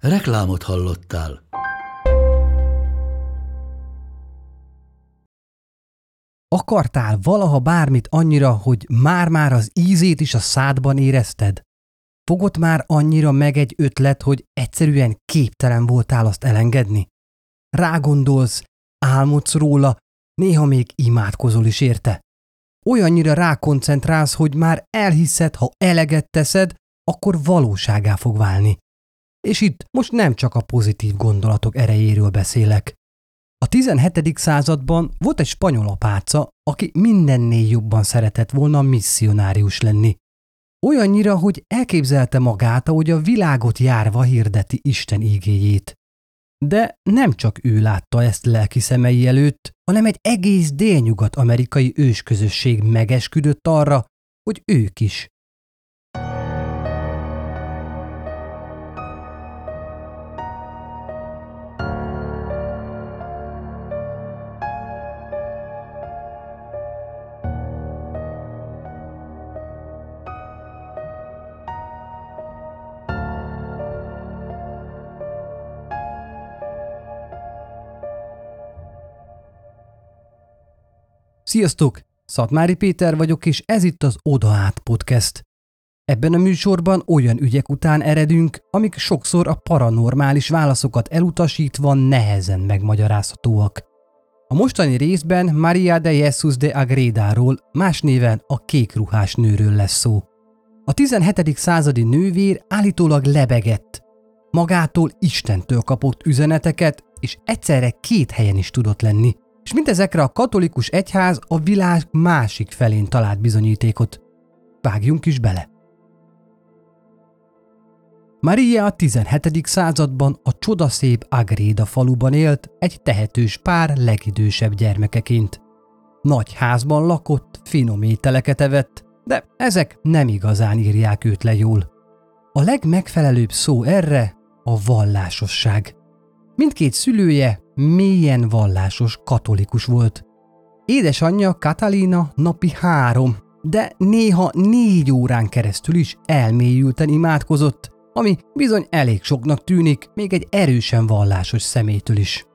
Reklámot hallottál. Akartál valaha bármit annyira, hogy már-már az ízét is a szádban érezted? Fogott már annyira meg egy ötlet, hogy egyszerűen képtelen voltál azt elengedni? Rágondolsz, álmodsz róla, néha még imádkozol is érte. Olyannyira rákoncentrálsz, hogy már elhiszed, ha eleget teszed, akkor valóságá fog válni. És itt most nem csak a pozitív gondolatok erejéről beszélek. A 17. században volt egy spanyol apáca, aki mindennél jobban szeretett volna misszionárius lenni. Olyannyira, hogy elképzelte magát, hogy a világot járva hirdeti Isten ígéjét. De nem csak ő látta ezt lelki szemei előtt, hanem egy egész délnyugat-amerikai ősközösség megesküdött arra, hogy ők is Sziasztok! Szatmári Péter vagyok, és ez itt az Oda Át Podcast. Ebben a műsorban olyan ügyek után eredünk, amik sokszor a paranormális válaszokat elutasítva nehezen megmagyarázhatóak. A mostani részben Maria de Jesus de Agredáról, más néven a kékruhás nőről lesz szó. A 17. századi nővér állítólag lebegett. Magától Istentől kapott üzeneteket, és egyszerre két helyen is tudott lenni – és mindezekre a katolikus egyház a világ másik felén talált bizonyítékot. Vágjunk is bele! Maria a 17. században a csodaszép Agréda faluban élt egy tehetős pár legidősebb gyermekeként. Nagy házban lakott, finom ételeket evett, de ezek nem igazán írják őt le jól. A legmegfelelőbb szó erre a vallásosság. Mindkét szülője mélyen vallásos katolikus volt. Édesanyja Katalina napi három, de néha négy órán keresztül is elmélyülten imádkozott, ami bizony elég soknak tűnik még egy erősen vallásos szemétől is.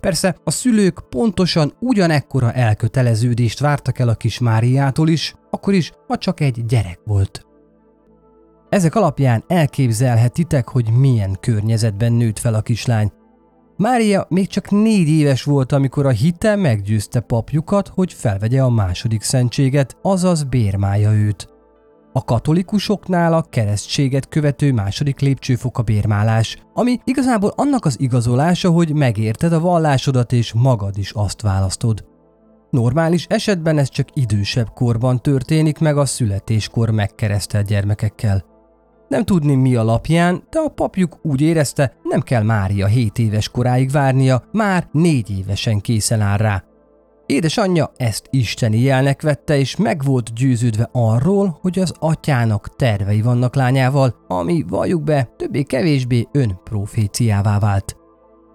Persze a szülők pontosan ugyanekkora elköteleződést vártak el a kis Máriától is, akkor is, ha csak egy gyerek volt. Ezek alapján elképzelhetitek, hogy milyen környezetben nőtt fel a kislány, Mária még csak négy éves volt, amikor a hite meggyőzte papjukat, hogy felvegye a második szentséget, azaz bérmálja őt. A katolikusoknál a keresztséget követő második lépcsőfok a bérmálás, ami igazából annak az igazolása, hogy megérted a vallásodat és magad is azt választod. Normális esetben ez csak idősebb korban történik meg a születéskor megkeresztelt gyermekekkel. Nem tudni mi alapján, de a papjuk úgy érezte, nem kell Mária 7 éves koráig várnia, már négy évesen készen áll rá. Édesanyja ezt isteni jelnek vette, és meg volt győződve arról, hogy az atyának tervei vannak lányával, ami, valljuk be, többé-kevésbé önproféciává vált.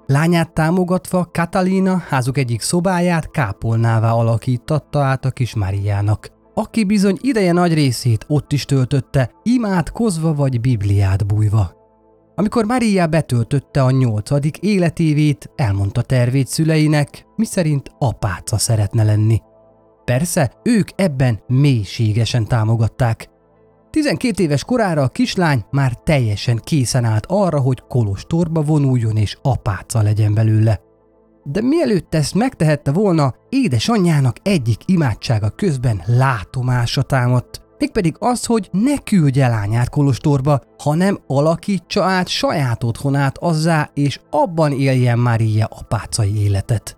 Lányát támogatva Katalina házuk egyik szobáját kápolnává alakítatta át a kis Máriának aki bizony ideje nagy részét ott is töltötte, imádkozva vagy Bibliát bújva. Amikor Maria betöltötte a nyolcadik életévét, elmondta tervét szüleinek, miszerint apáca szeretne lenni. Persze, ők ebben mélységesen támogatták. 12 éves korára a kislány már teljesen készen állt arra, hogy kolostorba vonuljon és apáca legyen belőle de mielőtt ezt megtehette volna, édesanyjának egyik imádsága közben látomása támadt. Mégpedig az, hogy ne küldje lányát kolostorba, hanem alakítsa át saját otthonát azzá, és abban éljen Mária apácai életet.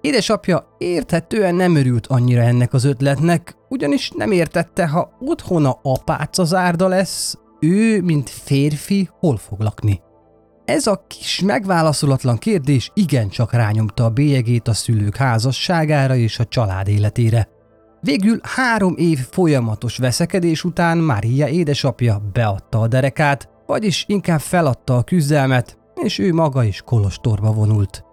Édesapja érthetően nem örült annyira ennek az ötletnek, ugyanis nem értette, ha otthona apáca zárda lesz, ő, mint férfi, hol fog lakni. Ez a kis megválaszolatlan kérdés igencsak rányomta a bélyegét a szülők házasságára és a család életére. Végül három év folyamatos veszekedés után Mária édesapja beadta a derekát, vagyis inkább feladta a küzdelmet, és ő maga is kolostorba vonult.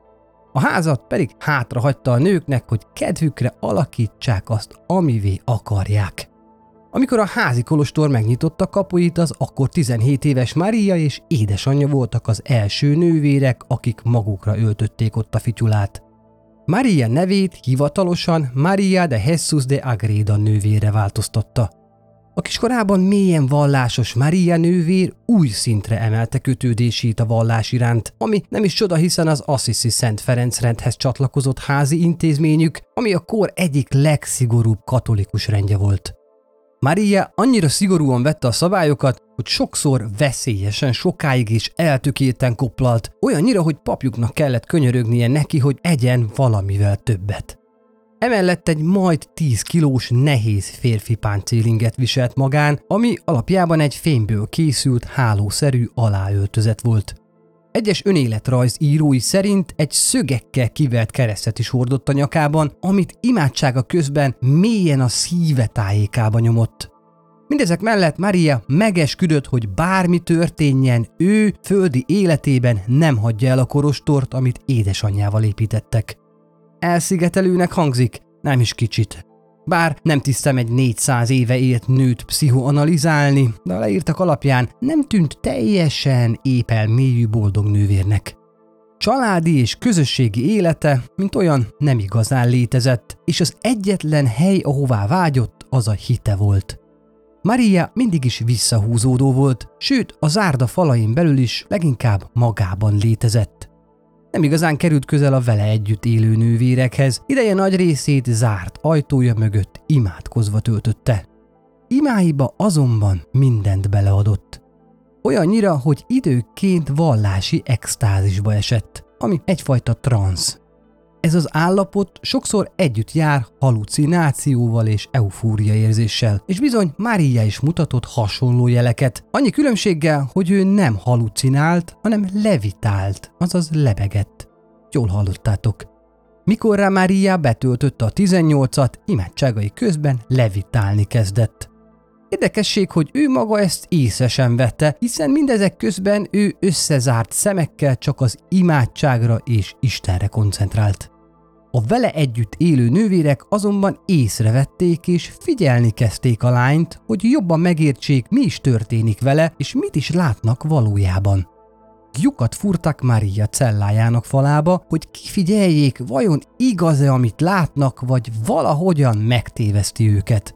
A házat pedig hátra hagyta a nőknek, hogy kedvükre alakítsák azt, amivé akarják. Amikor a házi kolostor megnyitotta kapuit, az akkor 17 éves Maria és édesanyja voltak az első nővérek, akik magukra öltötték ott a fityulát. Maria nevét hivatalosan Maria de Jesus de Agreda nővére változtatta. A kiskorában mélyen vallásos Maria nővér új szintre emelte kötődését a vallás iránt, ami nem is csoda, hiszen az Assisi Szent Ferenc rendhez csatlakozott házi intézményük, ami a kor egyik legszigorúbb katolikus rendje volt. Maria annyira szigorúan vette a szabályokat, hogy sokszor veszélyesen sokáig is eltökélten koplalt, olyannyira, hogy papjuknak kellett könyörögnie neki, hogy egyen valamivel többet. Emellett egy majd 10 kilós nehéz férfi páncélinget viselt magán, ami alapjában egy fényből készült hálószerű aláöltözet volt. Egyes önéletrajz írói szerint egy szögekkel kivert keresztet is hordott a nyakában, amit imádsága közben mélyen a szíve tájékába nyomott. Mindezek mellett Maria megesküdött, hogy bármi történjen, ő földi életében nem hagyja el a korostort, amit édesanyjával építettek. Elszigetelőnek hangzik, nem is kicsit. Bár nem tisztem egy 400 éve élt nőt pszichoanalizálni, de a leírtak alapján nem tűnt teljesen épel mélyű boldog nővérnek. Családi és közösségi élete, mint olyan, nem igazán létezett, és az egyetlen hely, ahová vágyott, az a hite volt. Maria mindig is visszahúzódó volt, sőt a zárda falain belül is leginkább magában létezett nem igazán került közel a vele együtt élő nővérekhez, ideje nagy részét zárt ajtója mögött imádkozva töltötte. Imáiba azonban mindent beleadott. Olyannyira, hogy időként vallási extázisba esett, ami egyfajta transz. Ez az állapot sokszor együtt jár halucinációval és eufória érzéssel, és bizony Mária is mutatott hasonló jeleket, annyi különbséggel, hogy ő nem halucinált, hanem levitált, azaz lebegett. Jól hallottátok. Mikorra Mária betöltötte a 18-at, imádságai közben levitálni kezdett. Érdekesség, hogy ő maga ezt észre sem vette, hiszen mindezek közben ő összezárt szemekkel csak az imádságra és Istenre koncentrált. A vele együtt élő nővérek azonban észrevették és figyelni kezdték a lányt, hogy jobban megértsék, mi is történik vele, és mit is látnak valójában. Lyukat furtak Maria cellájának falába, hogy kifigyeljék, vajon igaz-e, amit látnak, vagy valahogyan megtéveszti őket.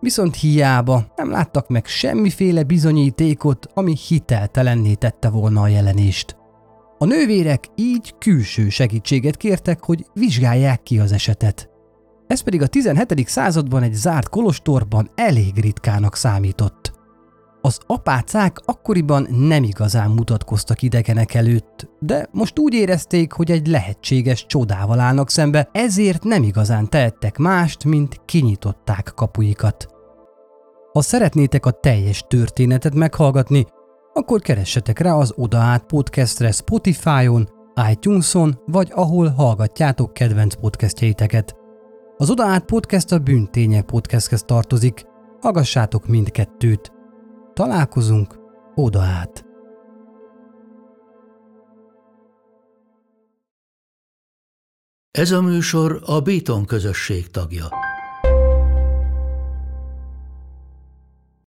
Viszont hiába nem láttak meg semmiféle bizonyítékot, ami hiteltelenné tette volna a jelenést. A nővérek így külső segítséget kértek, hogy vizsgálják ki az esetet. Ez pedig a 17. században egy zárt kolostorban elég ritkának számított. Az apácák akkoriban nem igazán mutatkoztak idegenek előtt, de most úgy érezték, hogy egy lehetséges csodával állnak szembe, ezért nem igazán tehettek mást, mint kinyitották kapuikat. Ha szeretnétek a teljes történetet meghallgatni, akkor keressetek rá az Odaát podcastre Spotify-on, iTunes-on, vagy ahol hallgatjátok kedvenc podcastjeiteket. Az Odaát podcast a Bűntények podcasthez tartozik, hallgassátok mindkettőt. Találkozunk Odaát. Ez a műsor a Béton közösség tagja.